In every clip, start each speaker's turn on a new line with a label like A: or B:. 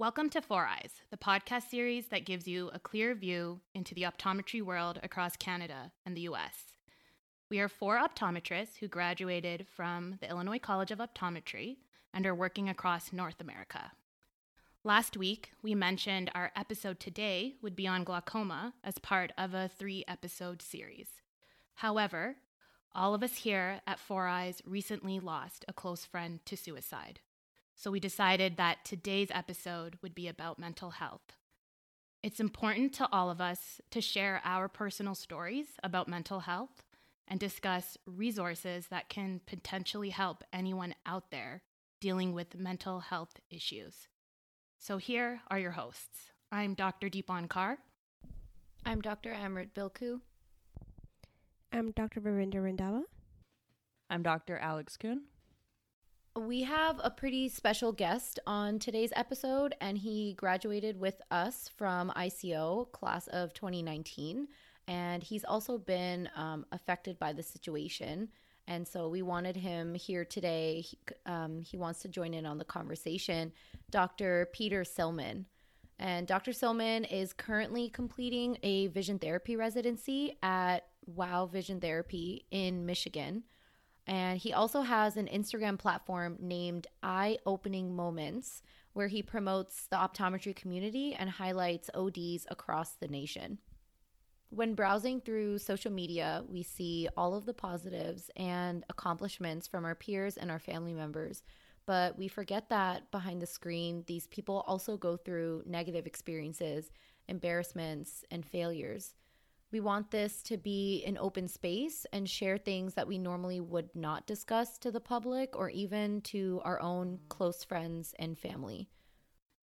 A: Welcome to Four Eyes, the podcast series that gives you a clear view into the optometry world across Canada and the US. We are four optometrists who graduated from the Illinois College of Optometry and are working across North America. Last week, we mentioned our episode today would be on glaucoma as part of a three episode series. However, all of us here at Four Eyes recently lost a close friend to suicide. So we decided that today's episode would be about mental health. It's important to all of us to share our personal stories about mental health and discuss resources that can potentially help anyone out there dealing with mental health issues. So here are your hosts. I'm Dr. Deepan Kar.
B: I'm Dr. Amrit Bilku.
C: I'm Dr. Varinder Randhawa.
D: I'm Dr. Alex Kuhn.
B: We have a pretty special guest on today's episode, and he graduated with us from ICO, class of 2019. And he's also been um, affected by the situation. And so we wanted him here today. He, um, he wants to join in on the conversation. Dr. Peter Silman. And Dr. Silman is currently completing a vision therapy residency at Wow Vision Therapy in Michigan. And he also has an Instagram platform named Eye Opening Moments, where he promotes the optometry community and highlights ODs across the nation. When browsing through social media, we see all of the positives and accomplishments from our peers and our family members. But we forget that behind the screen, these people also go through negative experiences, embarrassments, and failures. We want this to be an open space and share things that we normally would not discuss to the public or even to our own close friends and family.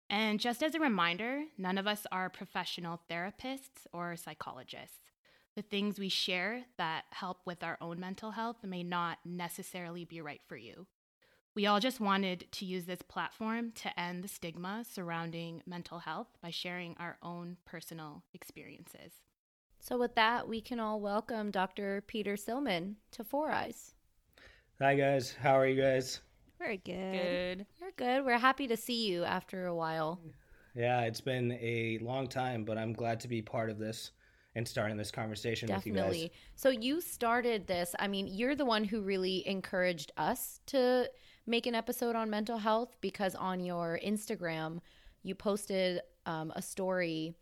A: And just as a reminder, none of us are professional therapists or psychologists. The things we share that help with our own mental health may not necessarily be right for you. We all just wanted to use this platform to end the stigma surrounding mental health by sharing our own personal experiences.
B: So, with that, we can all welcome Dr. Peter Silman to Four Eyes.
E: Hi, guys. How are you guys?
C: Very good.
D: Good.
B: We're good. We're happy to see you after a while.
E: Yeah, it's been a long time, but I'm glad to be part of this and starting this conversation with you
B: Definitely.
E: guys.
B: So, you started this. I mean, you're the one who really encouraged us to make an episode on mental health because on your Instagram, you posted um, a story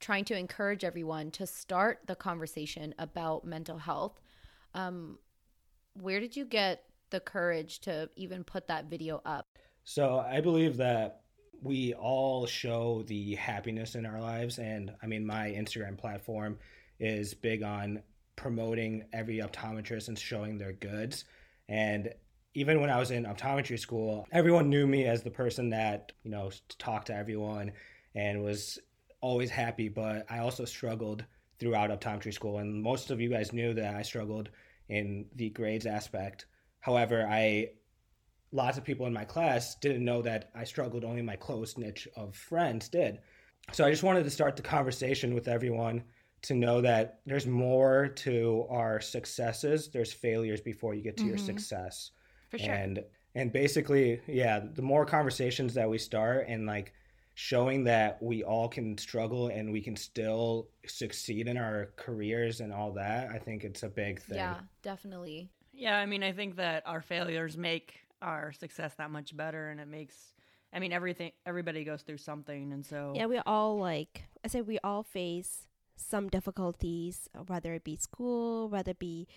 B: trying to encourage everyone to start the conversation about mental health. Um, where did you get the courage to even put that video up?
E: So I believe that we all show the happiness in our lives. And I mean, my Instagram platform is big on promoting every optometrist and showing their goods. And even when I was in optometry school, everyone knew me as the person that, you know, talked to everyone and was always happy, but I also struggled throughout optometry school. And most of you guys knew that I struggled in the grades aspect. However, I lots of people in my class didn't know that I struggled. Only my close niche of friends did. So I just wanted to start the conversation with everyone to know that there's more to our successes. There's failures before you get to mm-hmm. your success.
A: For sure.
E: And and basically, yeah, the more conversations that we start and like showing that we all can struggle and we can still succeed in our careers and all that, I think it's a big thing.
B: Yeah, definitely.
D: Yeah, I mean, I think that our failures make our success that much better and it makes I mean everything everybody goes through something and so
C: Yeah, we all like I say we all face some difficulties, whether it be school, whether it be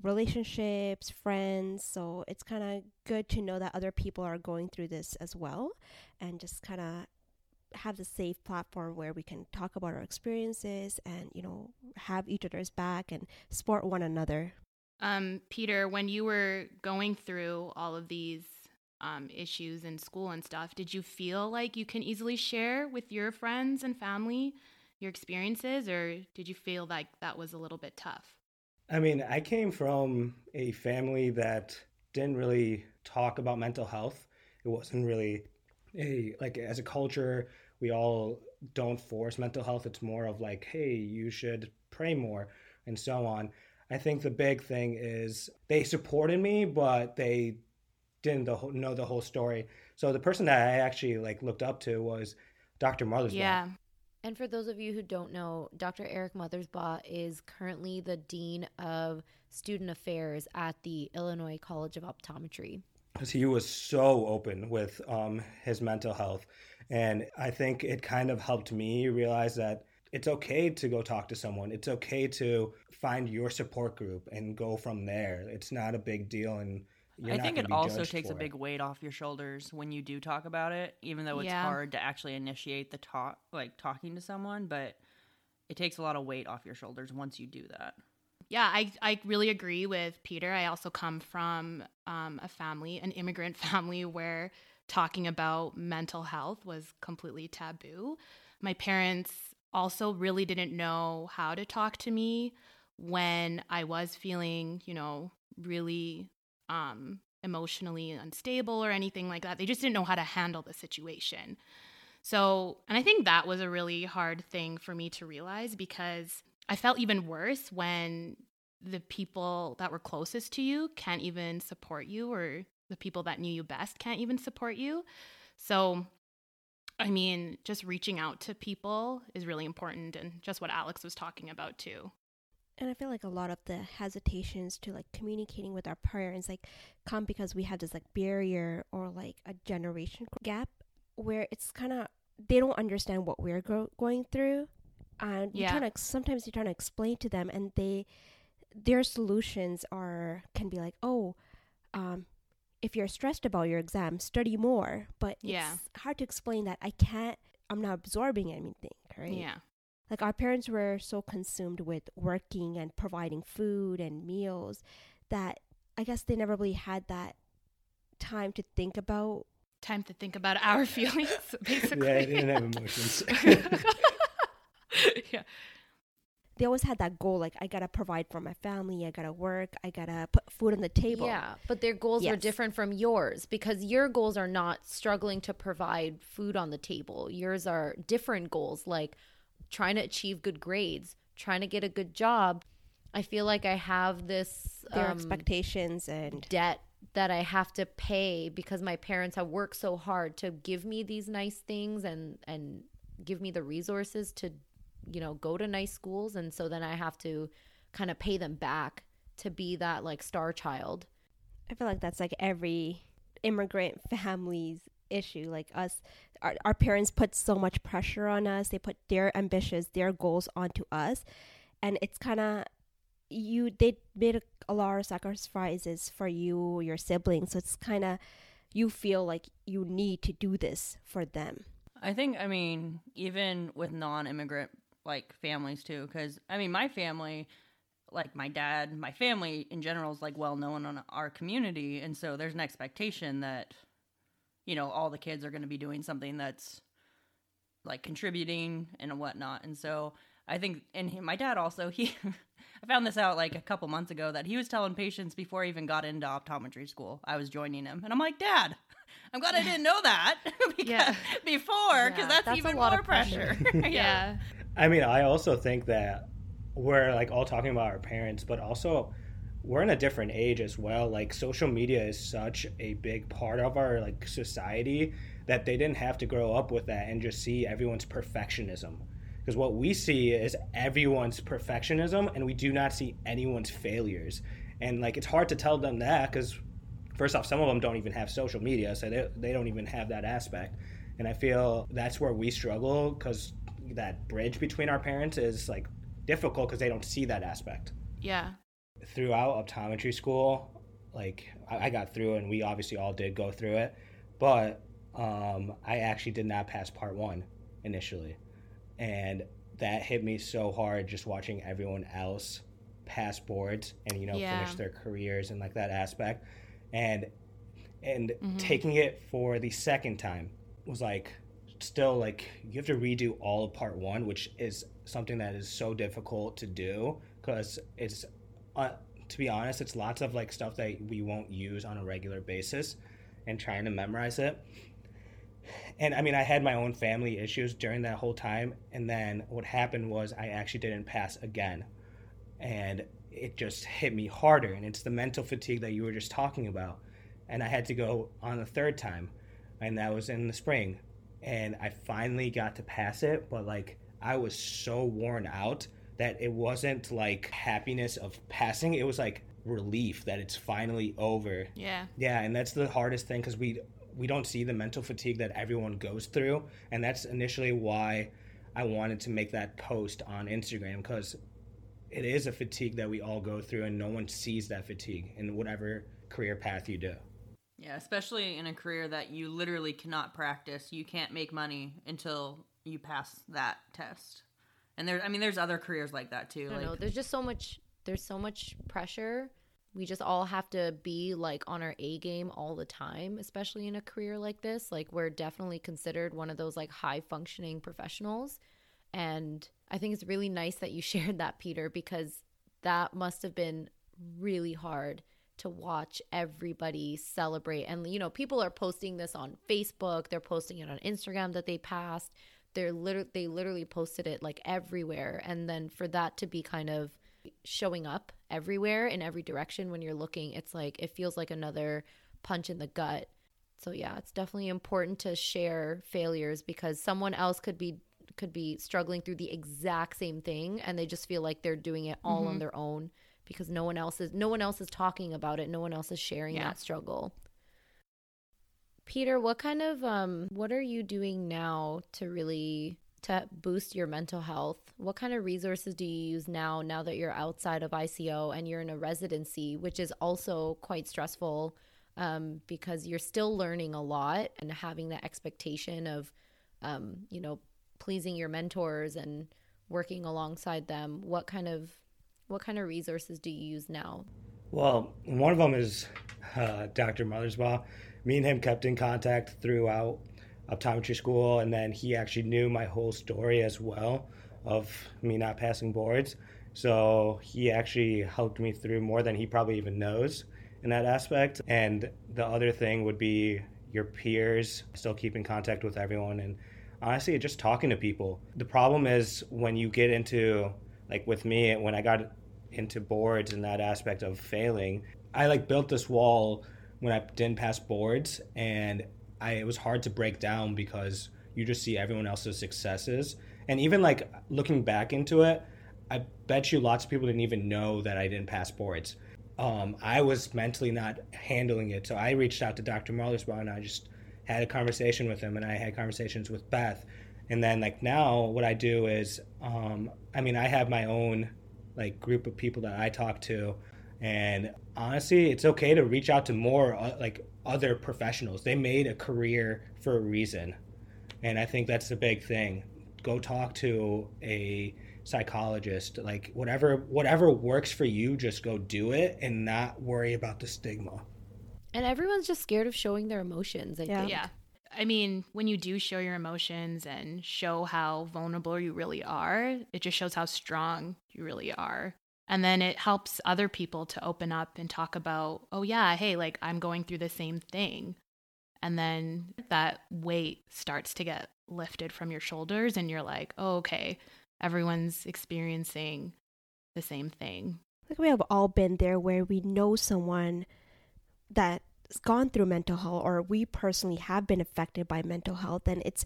C: relationships, friends. So it's kind of good to know that other people are going through this as well and just kind of have the safe platform where we can talk about our experiences and you know have each other's back and support one another.
A: Um, peter when you were going through all of these um, issues in school and stuff did you feel like you can easily share with your friends and family your experiences or did you feel like that was a little bit tough?
E: I mean i came from a family that didn't really talk about mental health. It wasn't really a like as a culture we all don't force mental health it's more of like hey you should pray more and so on i think the big thing is they supported me but they didn't the whole, know the whole story So the person that I actually like looked up to was Dr. Mothersbaugh.
A: Yeah.
B: And for those of you who don't know, Dr. Eric Mothersbaugh is currently the Dean of Student Affairs at the Illinois College of Optometry.
E: Because he was so open with um, his mental health. And I think it kind of helped me realize that it's okay to go talk to someone. It's okay to find your support group and go from there. It's not a big deal. And
D: I think it also takes a big weight off your shoulders when you do talk about it, even though it's yeah. hard to actually initiate the talk, like talking to someone. But it takes a lot of weight off your shoulders once you do that.
A: Yeah, I, I really agree with Peter. I also come from um, a family, an immigrant family, where talking about mental health was completely taboo. My parents also really didn't know how to talk to me when I was feeling, you know, really um, emotionally unstable or anything like that. They just didn't know how to handle the situation. So, and I think that was a really hard thing for me to realize because I felt even worse when the people that were closest to you can't even support you or the people that knew you best can't even support you. So, I mean, just reaching out to people is really important and just what Alex was talking about too
C: and I feel like a lot of the hesitations to like communicating with our parents like come because we have this like barrier or like a generation gap where it's kind of they don't understand what we're go- going through and yeah. you trying to sometimes you're trying to explain to them and they their solutions are can be like oh um if you're stressed about your exam study more. But yeah. it's hard to explain that I can't I'm not absorbing anything right?
A: Yeah.
C: Like our parents were so consumed with working and providing food and meals that I guess they never really had that time to think about
A: time to think about our feelings basically
E: yeah they didn't have emotions
A: yeah
C: they always had that goal like i gotta provide for my family i gotta work i gotta put food on the table
B: yeah but their goals yes. were different from yours because your goals are not struggling to provide food on the table yours are different goals like trying to achieve good grades, trying to get a good job. I feel like I have this
C: their um, expectations and
B: debt that I have to pay because my parents have worked so hard to give me these nice things and and give me the resources to you know go to nice schools. And so then I have to kind of pay them back to be that like star child.
C: I feel like that's like every immigrant family's issue. Like us our, our parents put so much pressure on us. They put their ambitions their goals onto us. And it's kind of you they made a, a lot of sacrifices for you your siblings. So it's kind of you feel like you need to do this for them.
D: I think i mean even with non-immigrant like families too because i mean my family like my dad my family in general is like well known on our community and so there's an expectation that you know, all the kids are going to be doing something that's like contributing and whatnot. And so I think, and he, my dad also, he, I found this out like a couple months ago that he was telling patients before he even got into optometry school, I was joining him. And I'm like, Dad, I'm glad I didn't know that yeah. before because yeah, that's, that's, even more pressure.
A: pressure. yeah.
E: I mean, I also think that we're like all talking about our parents, but also we're in a different age as well like social media is such a big part of our like society that they didn't have to grow up with that and just see everyone's perfectionism because what we see is everyone's perfectionism and we do not see anyone's failures. And like it's hard to tell them that because first off some of them don't even have social media so they, they don't even have that aspect. And i feel that's where we struggle because that bridge between our parents is like difficult because they don't see that aspect.
A: Yeah.
E: Throughout optometry school, like I, I got through and we obviously all did go through it, but um, I actually did not pass part one initially, and that hit me so hard just watching everyone else pass boards and you know yeah. finish their careers and like that aspect, and and mm-hmm. taking it for the second time was like still like you have to redo all of part one, which is something that is so difficult to do because it's uh, to be honest, it's lots of like stuff that we won't use on a regular basis and trying to memorize it. And I mean, I had my own family issues during that whole time. And then what happened was I actually didn't pass again. And it just hit me harder. And it's the mental fatigue that you were just talking about. And I had to go on the third time. and that was in the spring. And I finally got to pass it, but like I was so worn out that it wasn't like happiness of passing. It was like relief that it's finally over.
A: Yeah.
E: Yeah, and that's the hardest thing because we we don't see the mental fatigue that everyone goes through, and that's initially why I wanted to make that post on Instagram because it is a fatigue that we all go through, and no one sees that fatigue in whatever career path you do.
D: Yeah, especially in a career that you literally cannot practice. You can't make money until you pass that test. And there, I mean, there's other careers like that too.
B: I
D: like,
B: know. There's just so much. There's so much pressure. We just all have to be like on our A game all the time, especially in a career like this. Like we're definitely considered one of those like high functioning professionals. And I think it's really nice that you shared that, Peter, because that must have been really hard to watch everybody celebrate. And, you know, people are posting this on Facebook, they're posting it on Instagram that they passed. They're literally, they literally posted it like everywhere. And then for that to be kind of showing up everywhere in every direction when you're looking, it's like, it feels like another punch in the gut. So yeah, it's definitely important to share failures because someone else could be could be struggling through the exact same thing and they just feel like they're doing it all on their own because no one else is no one else is talking about it no one else is sharing
A: Yeah.
B: that struggle peter what kind of um what are you doing now to really to boost your mental health what kind of resources do you use now now that you're outside of ico and you're in a residency which is also quite stressful um, because you're still learning a lot and having that expectation of um, you know pleasing your mentors and working alongside them what kind of what kind of resources do you use now
E: Well, one of them is uh, Dr. Mothersbaugh. Me and him kept in contact throughout optometry school, and then he actually knew my whole story as well of me not passing boards. So he actually helped me through more than he probably even knows in that aspect. And the other thing would be your peers, still keep in contact with everyone, and honestly, just talking to people. The problem is when you get into, like with me, when I got into boards and that aspect of failing, I like built this wall when I didn't pass boards, and I, it was hard to break down because you just see everyone else's successes. And even like looking back into it, I bet you lots of people didn't even know that I didn't pass boards. Um, I was mentally not handling it, so I reached out to Dr. Mothersbaugh and I just had a conversation with him, and I had conversations with Beth. And then like now, what I do is, um, I mean, I have my own like group of people that I talk to, and honestly, it's okay to reach out to more uh, like other professionals. They made a career for a reason, and I think that's the big thing. Go talk to a psychologist like whatever whatever works for you just go do it and not worry about the stigma
B: and everyone's just scared of showing their emotions i
C: Yeah.
B: think
A: Yeah. I mean, when you do show your emotions and show how vulnerable you really are, it just shows how strong you really are. And then it helps other people to open up and talk about, oh, yeah, hey, like I'm going through the same thing. And then that weight starts to get lifted from your shoulders, and you're like, oh, okay, everyone's experiencing the same thing.
C: like we have all been there where we know someone that's gone through mental health or we personally have been affected by mental health and it's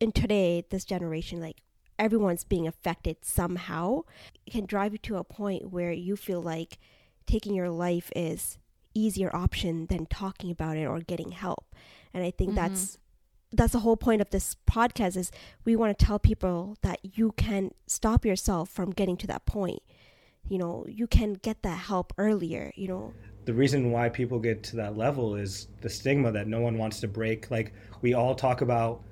C: in today this generation like everyone's being affected somehow it can drive you to a point where you feel like taking your life is easier option than talking about it or getting help and i think
A: Mhm.
C: that's that's the whole point of this podcast is we want to tell people that you can stop yourself from getting to that point you know you can get that help earlier you know
E: the reason why people get to that level is the stigma that no one wants to break. Like we all talk about,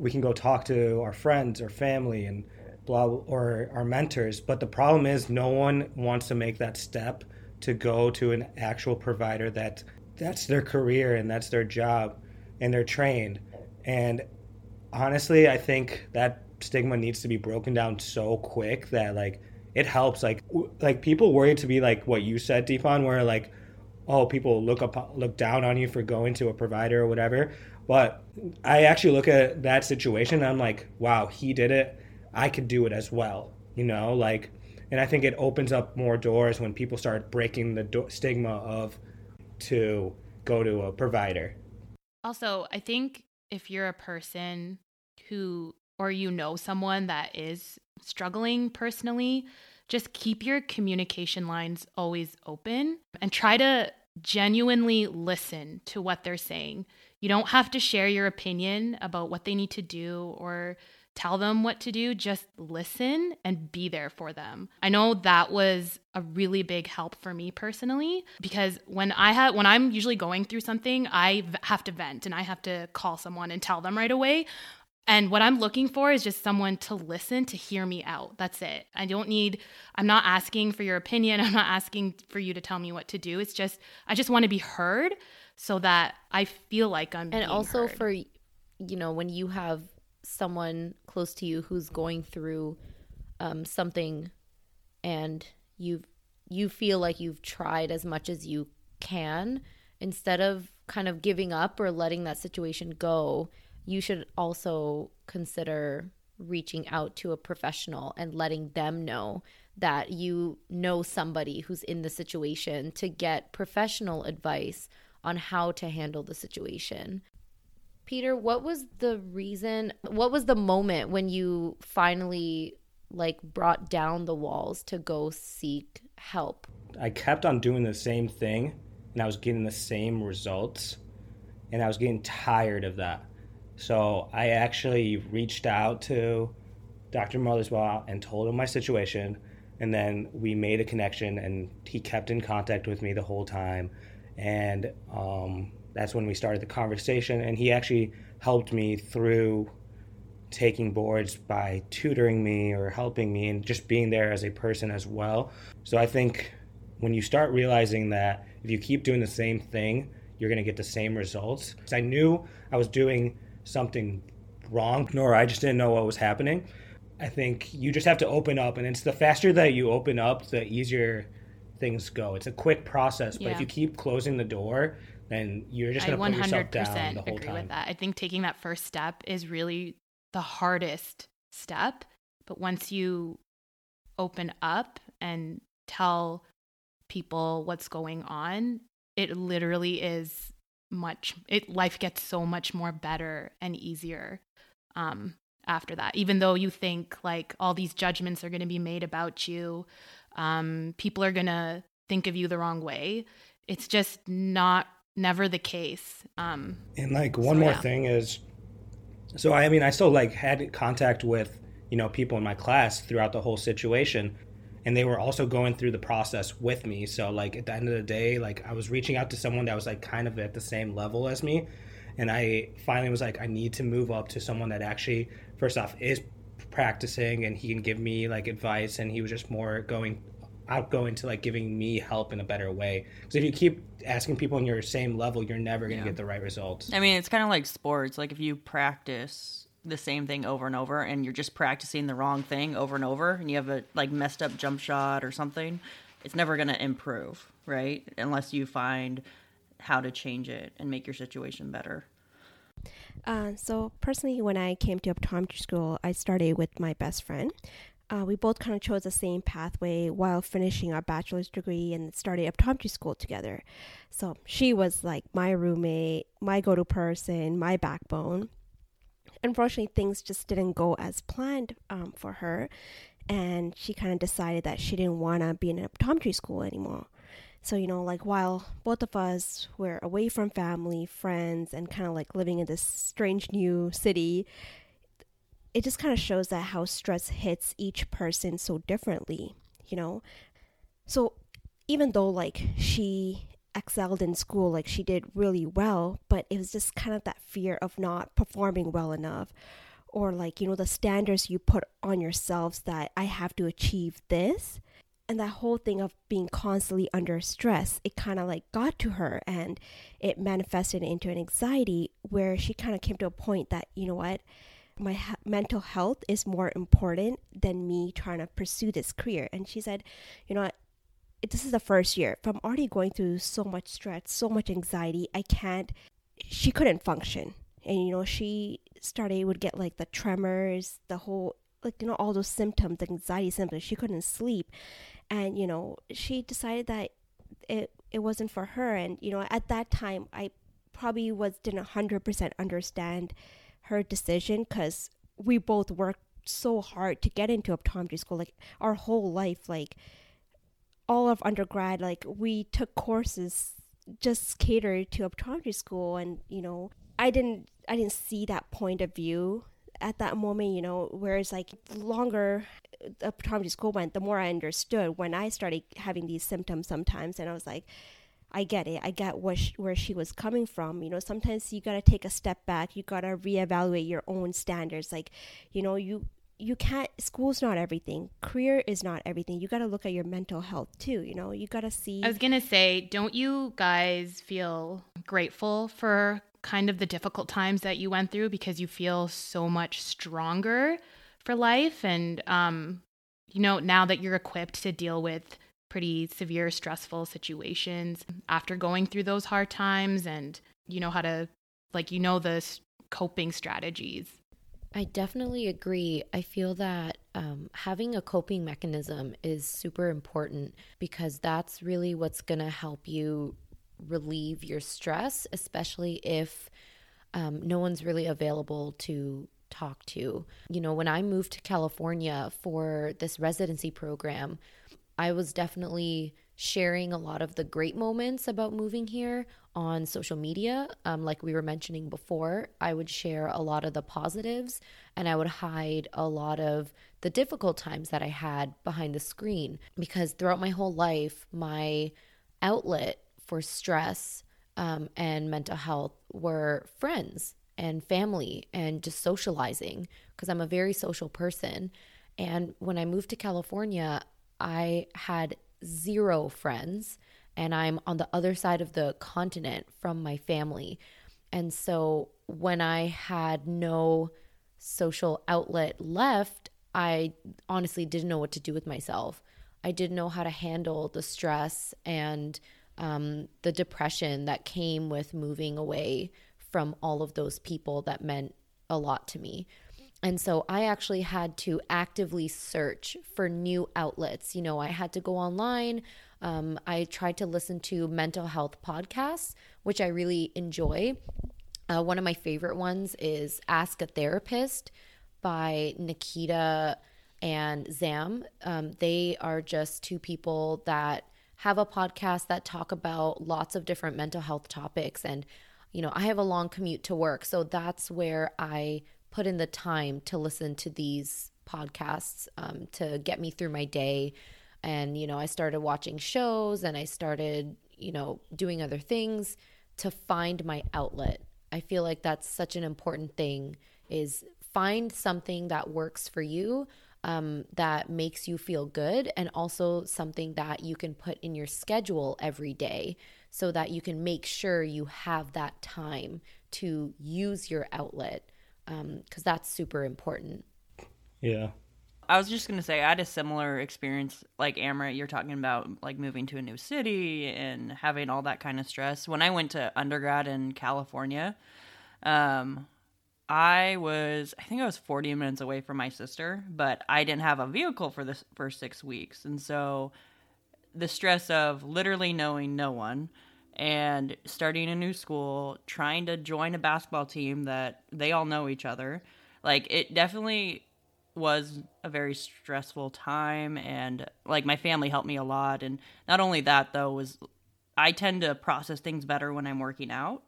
E: we can go talk to our friends or family and blah or our mentors, but the problem is no one wants to make that step to go to an actual provider that that's their career and that's their job and they're trained. And honestly, I think that stigma needs to be broken down so quick that like it helps like w- like people worry to be like what you said Deepan where like oh people look up look down on you for going to a provider or whatever but I actually look at that situation and I'm like wow he did it I could do it as well you know like and I think it opens up more doors when people start breaking the do- stigma of to go to a provider
A: Also, I think if you're a person who, or you know someone that is struggling personally, just keep your communication lines always open and try to genuinely listen to what they're saying. You don't have to share your opinion about what they need to do or tell them what to do, just listen and be there for them. I know that was a really big help for me personally because when I have when I'm usually going through something, I have to vent and I have to call someone and tell them right away. And what I'm looking for is just someone to listen, to hear me out. That's it. I don't need, I'm not asking for your opinion. I'm not asking for you to tell me what to do. It's just, I just want to be heard so that I feel like I'm
B: And also
A: heard.
B: for, you know, when you have someone close to you who's going through um, something and you've, you feel like you've tried as much as you can, instead of kind of giving up or letting that situation go, you should also consider reaching out to a professional and letting them know that you know somebody who's in the situation to get professional advice on how to handle the situation. Peter, what was the reason? What was the moment when you finally like brought down the walls to go seek help?
E: I kept on doing the same thing and I was getting the same results and I was getting tired of that. So I actually reached out to Dr. Mothersbaugh and told him my situation. And then we made a connection, and he kept in contact with me the whole time. And um, that's when we started the conversation. And he actually helped me through taking boards by tutoring me or helping me and just being there as a person as well. So I think when you start realizing that if you keep doing the same thing, you're going to get the same results. I knew I was doing something wrong, nor I just didn't know what was happening. I think you just have to open up, and it's the faster that you open up, the easier things go. It's a quick process, but
A: Yeah.
E: if you keep closing the door, then you're just going to put yourself
A: 100%
E: down the whole
A: agree
E: time.
A: with that. I think taking that first step is really the hardest step. But once you open up and tell people what's going on, it literally is much it life gets so much more better and easier um after that even though you think like all these judgments are going to be made about you um people are going to think of you the wrong way it's just not never the case um
E: And like one
A: So,
E: more
A: yeah.
E: thing is, so I mean, I still like had contact with you know people in my class throughout the whole situation, and they were also going through the process with me. So like at the end of the day, like I was reaching out to someone that was like kind of at the same level as me, and I finally was like, I need to move up to someone that actually, first off, is practicing and he can give me like advice, and he was just more going outgoing to like giving me help in a better way. Because if you keep asking people on your same level, you're never gonna
D: Yeah.
E: get the right results.
D: I mean, it's kind of like sports. Like if you practice the same thing over and over, and you're just practicing the wrong thing over and over, and you have a like messed up jump shot or something, it's never going to improve, right? Unless you find how to change it and make your situation better.
C: Uh, so personally, when I came to optometry school, I started with my best friend. Uh, we both kind of chose the same pathway while finishing our bachelor's degree and started optometry school together. So she was like my roommate, my go-to person, my backbone. Unfortunately, things just didn't go as planned um, for her, and she kind of decided that she didn't want to be in optometry school anymore. So, you know, like while both of us were away from family, friends, and kind of like living in this strange new city, it just kind of shows that how stress hits each person so differently, you know? So, even though like she excelled in school, like she did really well, but it was just kind of that fear of not performing well enough or like, you know, the standards you put on yourselves that I have to achieve this and that whole thing of being constantly under stress it kind of like got to her and it manifested into an anxiety where she kind of came to a point that you know what? My mental health is more important than me trying to pursue this career. And she said you know what? This is the first year. If i'm already going through so much stress so much anxiety i can't she couldn't function. And you know she started would get like the tremors the whole like you know all those symptoms the anxiety symptoms. She couldn't sleep and you know she decided that it it wasn't for her. And you know at that time i probably was didn't 100% understand her decision because we both worked so hard to get into optometry school like our whole life like all of undergrad like we took courses just catered to optometry school. And you know i didn't i didn't see that point of view at that moment you know whereas like longer the optometry school went the more i understood when i started having these symptoms sometimes and i was like I get it. I get what sh- where she was coming from. You know, sometimes you got to take a step back. You got to reevaluate your own standards. Like, you know, you you can't school's not everything career is not everything you got to look at your mental health too you know you got to see
A: I was going to say, don't you guys feel grateful for kind of the difficult times that you went through because you feel so much stronger for life and um you know, now that you're equipped to deal with pretty severe stressful situations after going through those hard times and you know how to like you know the coping strategies.
B: I definitely agree. I feel that um, having a coping mechanism is super important because that's really what's going to help you relieve your stress, especially if um, no one's really available to talk to. You know, when I moved to California for this residency program, I was definitely sharing a lot of the great moments about moving here on social media. Um, like we were mentioning before, I would share a lot of the positives and I would hide a lot of the difficult times that I had behind the screen because throughout my whole life, my outlet for stress um, and mental health were friends and family and just socializing because I'm a very social person. And when I moved to California, I had zero friends and I'm on the other side of the continent from my family. And so when I had no social outlet left, I honestly didn't know what to do with myself. I didn't know how to handle the stress and um, the depression that came with moving away from all of those people that meant a lot to me. And so I actually had to actively search for new outlets. You know, I had to go online. Um, I tried to listen to mental health podcasts, which I really enjoy. Uh, one of my favorite ones is Ask a Therapist by Nikita and Zam. Um, they are just two people that have a podcast that talk about lots of different mental health topics. And, you know, I have a long commute to work. So that's where I put in the time to listen to these podcasts um, to get me through my day. And, you know, I started watching shows and I started, you know, doing other things to find my outlet. I feel like that's such an important thing is find something that works for you um, that makes you feel good and also something that you can put in your schedule every day so that you can make sure you have that time to use your outlet because that's super important.
E: Yeah.
D: I was just gonna say I had a similar experience like Amrit. You're talking about like moving to a new city and having all that kind of stress. When I went to undergrad in California, um, I was I think I was 40 minutes away from my sister, but I didn't have a vehicle for the first six weeks, and so the stress of literally knowing no one and starting a new school, trying to join a basketball team that they all know each other, like it definitely was a very stressful time and like my family helped me a lot and not only that though was I tend to process things better when I'm working out.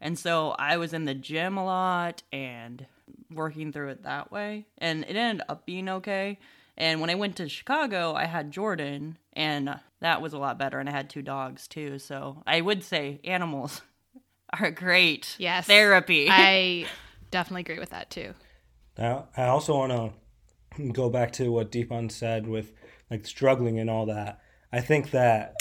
D: And so I was in the gym a lot and working through it that way and it ended up being okay. And when I went to Chicago, I had Jordan and that was a lot better and I had two dogs too. So I would say animals are great
A: Yes.
D: therapy.
A: I definitely agree with that too.
E: Now, I also want to go back to what Deepan said with like struggling and all that. I think that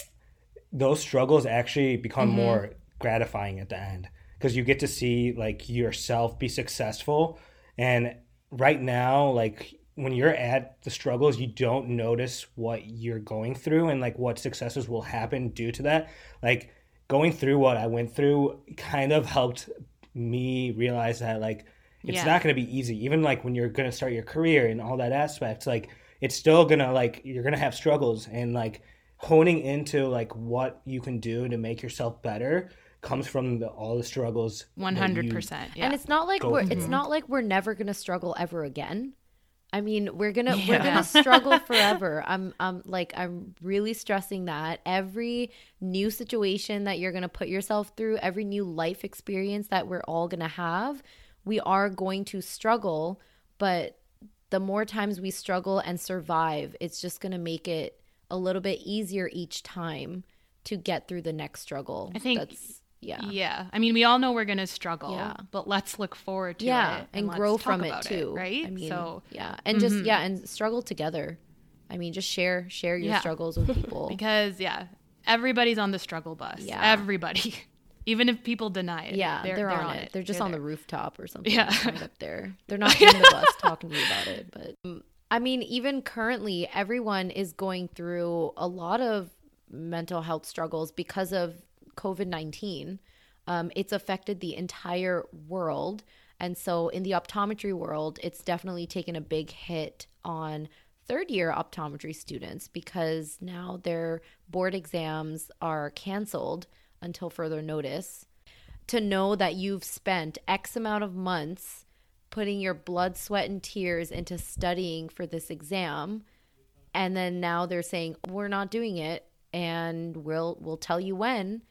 E: those struggles actually become mm-hmm. more gratifying at the end because you get to see like yourself be successful. And right now, like when you're at the struggles, you don't notice what you're going through and like what successes will happen due to that. Like going through what I went through kind of helped me realize that like it's
A: Yeah.
E: not going to be easy even like when you're going to start your career and all that aspects like it's still going to like you're going to have struggles and like honing into like what you can do to make yourself better comes from the, all the struggles. that
A: One
E: you-
A: hundred percent. Yeah.
B: And it's not like we're
E: through.
B: it's not like we're never gonna struggle ever again. I mean, we're gonna we're gonna struggle forever. I'm I'm like I'm really stressing that every new situation that you're gonna put yourself through, every new life experience that we're all gonna have, we are going to struggle. But the more times we struggle and survive, it's just gonna make it a little bit easier each time to get through the next struggle.
A: I think-
B: that's yeah.
A: yeah. I mean, we all know we're gonna struggle.
B: Yeah.
A: But let's look forward to
B: yeah
A: it
B: and
A: let's
B: grow from it too
A: right?
B: i mean
A: so
B: yeah and just
A: Mhm.
B: yeah and struggle together i mean just share share your
A: Yeah.
B: struggles with people
A: because yeah, everybody's on the struggle bus.
B: Yeah.
A: Everybody. Even if people deny it.
B: yeah they're, on, it. they're just on
A: there.
B: the rooftop or something
A: Yeah.
B: right up there they're not in the bus talking to you about it but um, i mean even currently everyone is going through a lot of mental health struggles because of covid-19 um, it's affected the entire world. And so in the optometry world it's definitely taken a big hit on third year optometry students because now their board exams are canceled until further notice. To know that you've spent x amount of months putting your blood sweat and tears into studying for this exam and then now they're saying we're not doing it and we'll we'll tell you when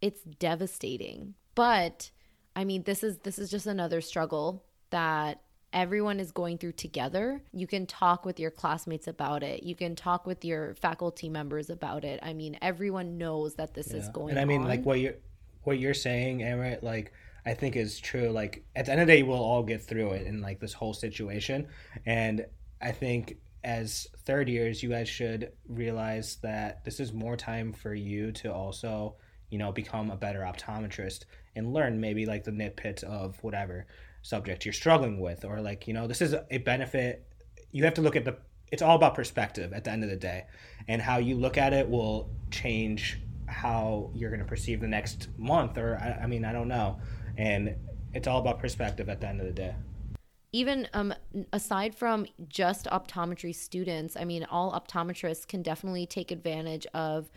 B: it's devastating. But i mean this is this is just another struggle that everyone is going through together. You can talk with your classmates about it. You can talk with your faculty members about it. I mean everyone knows that this is going
E: and i mean
B: on.
E: like what you're what you're saying Amrit, like i think is true. Like at the end of the day we'll all get through it in like this whole situation. And i think as third years you guys should realize that this is more time for you to also you know become a better optometrist and learn maybe like the nitpicks of whatever subject you're struggling with or like you know this is a benefit. You have to look at the it's all about perspective at the end of the day. And how you look at it will change how you're going to perceive the next month or I, I mean i don't know. And it's all about perspective at the end of the day.
B: Even um aside from just optometry students i mean all optometrists can definitely take advantage of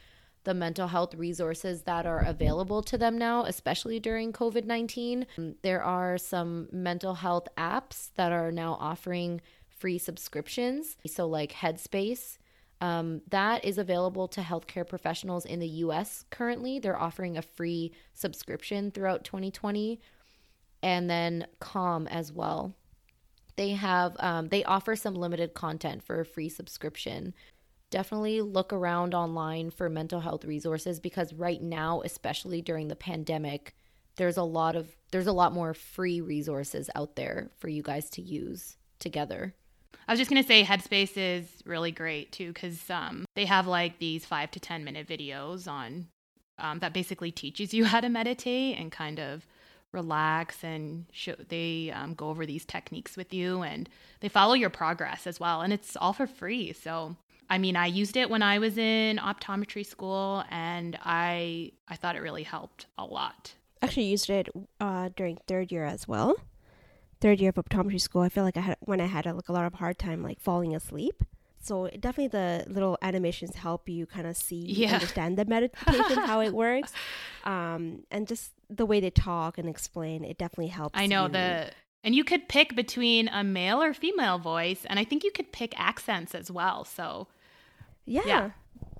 B: the mental health resources that are available to them now especially during covid-19 Um, there are some mental health apps that are now offering free subscriptions. So like headspace um, that is available to healthcare professionals in the us currently. They're offering a free subscription throughout 2020 and then calm as well. They have um, they offer some limited content for a free subscription definitely look around online for mental health resources because right now especially during the pandemic there's a lot of there's a lot more free resources out there for you guys to use together.
A: I was just gonna say Headspace is really great too because um, they have like these five to ten minute videos on um, that basically teaches you how to meditate and kind of relax and show they um, go over these techniques with you and they follow your progress as well and it's all for free. So i mean i used it when i was in optometry school and i i thought it really helped a lot
C: actually used it uh, during third year as well. Third year of optometry school, I feel like I had when I had like a lot of hard time like falling asleep. So definitely the little animations help you kind of see
A: Yeah.
C: understand the meditation how it works, um, and just the way they talk and explain it definitely helps.
A: I know
C: you.
A: the and you could pick between a male or female voice and I think you could pick accents as well. So
C: yeah.
A: yeah.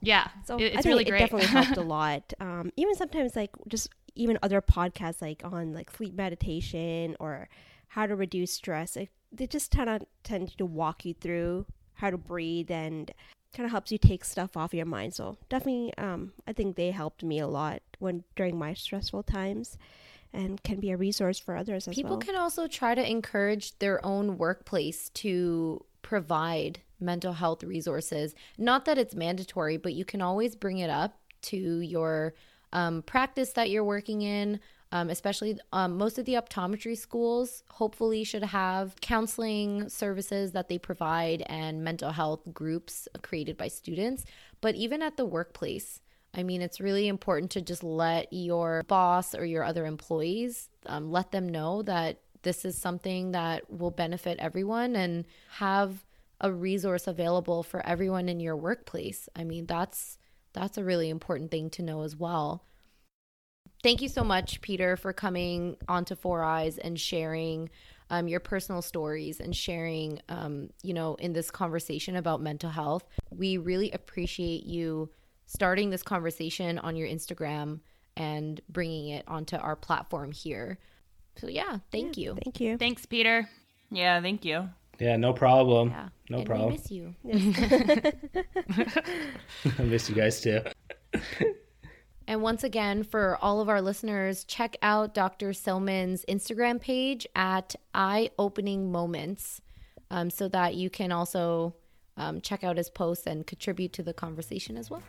A: yeah,
C: So
A: it- it's
C: think
A: really
C: it
A: great.
C: definitely helped a lot. Um, even sometimes like just even other podcasts like on like sleep meditation or how to reduce stress. It, they just kind of tend to walk you through how to breathe and kind of helps you take stuff off your mind. So definitely, um, I think they helped me a lot when during my stressful times, and can be a resource for others as
B: People
C: well.
B: can also try to encourage their own workplace to provide mental health resources. Not that it's mandatory, but you can always bring it up to your um, practice that you're working in. Um, especially um, most of the optometry schools hopefully should have counseling services that they provide and mental health groups created by students but even at the workplace I mean, it's really important to just let your boss or your other employees um, let them know that this is something that will benefit everyone and have a resource available for everyone in your workplace. I mean, that's that's a really important thing to know as well. thank you so much, Peter, for coming onto Four Eyes and sharing um, your personal stories and sharing, um, you know, in this conversation about mental health. We really appreciate you starting this conversation on your Instagram and bringing it onto our platform here. So yeah, thank you.
C: Thank you.
A: Thanks, Peter.
D: Yeah, thank you.
E: Yeah, no problem.
B: Yeah,
E: No
B: and
E: problem.
B: We miss you.
E: I miss you guys too.
B: And once again, for all of our listeners, check out Dr. Selman's Instagram page at Eye Opening Moments um, so that you can also um, check out his posts and contribute to the conversation as well.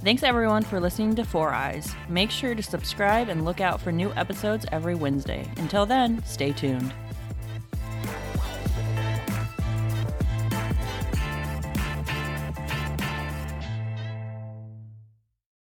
D: Thanks everyone for listening to Four Eyes. Make sure to subscribe and look out for new episodes every Wednesday. Until then, stay tuned.